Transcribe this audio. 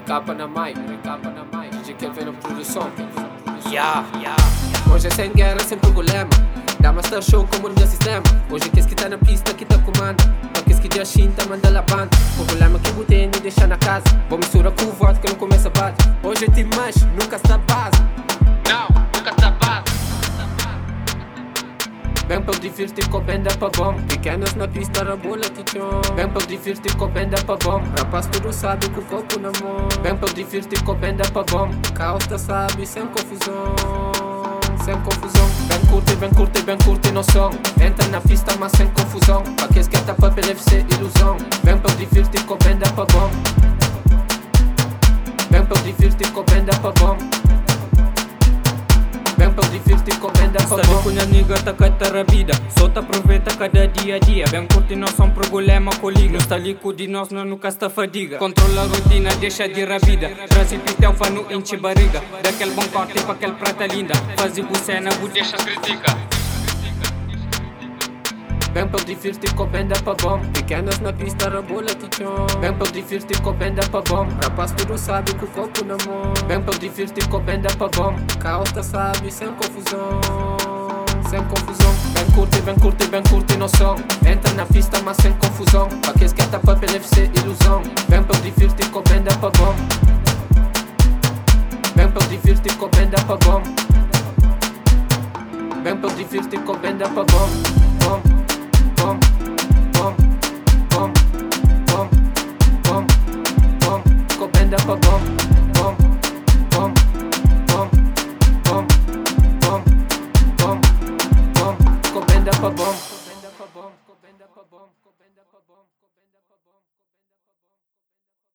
capa na mai, capa na mai. DJ Kevin na produção. Yeah, yeah. Hoje é sem guerra, sem problema. Dá master show como no meu sistema. Hoje quem que tá na pista, que tá comanda. Pra quem que já chinta, manda lá banda. O problema que botei me deixa na casa. Vou misturar com o voto que não começa a bate. Hoje é time mais, nunca está base. Divertir com banda pra bom. Pequenas na pista, Vem para divertir com banda pra bom. Rapaz tudo sabe com o copo na mão. Divertir com banda pra bom. Caos tá sabe, sem confusão. Sem confusão. Vem curte, vem curte, vem curte no som Entra na pista mas sem confusão. Pra que esquenta papel deve ser ilusão. Vem para divertir com banda pra bom. Vem para divertir com banda pra bom Vem para divertir com banda pra Stali bom. com a nigga tá catara vida Só te aproveita cada dia a dia. Vem curtir nós são problema coliga Está ali com de nós não nunca está fadiga. Controla a rotina, deixa de ir a vida Traz e pitel pra não enche barriga. Daquele bom corte pra aquele prata linda. Faz bucena, bu deixa critica Vem para divertir com banda pra bom Pequenas na pista, rabola tichon Vem para divertir com banda pra bom Rapaz tudo sabe com o copo na mão. Vem para divertir com banda pra bom Caos tá sabe, sem confusão. Sem confusão. Vem curte, vem curte, vem curte no som Entra na pista mas sem confusão. Pra que esquenta papel deve ilusão. Vem para divertir com banda pra bom Vem para divertir com banda pra bom Vem para divertir com banda pra Bom, bom con,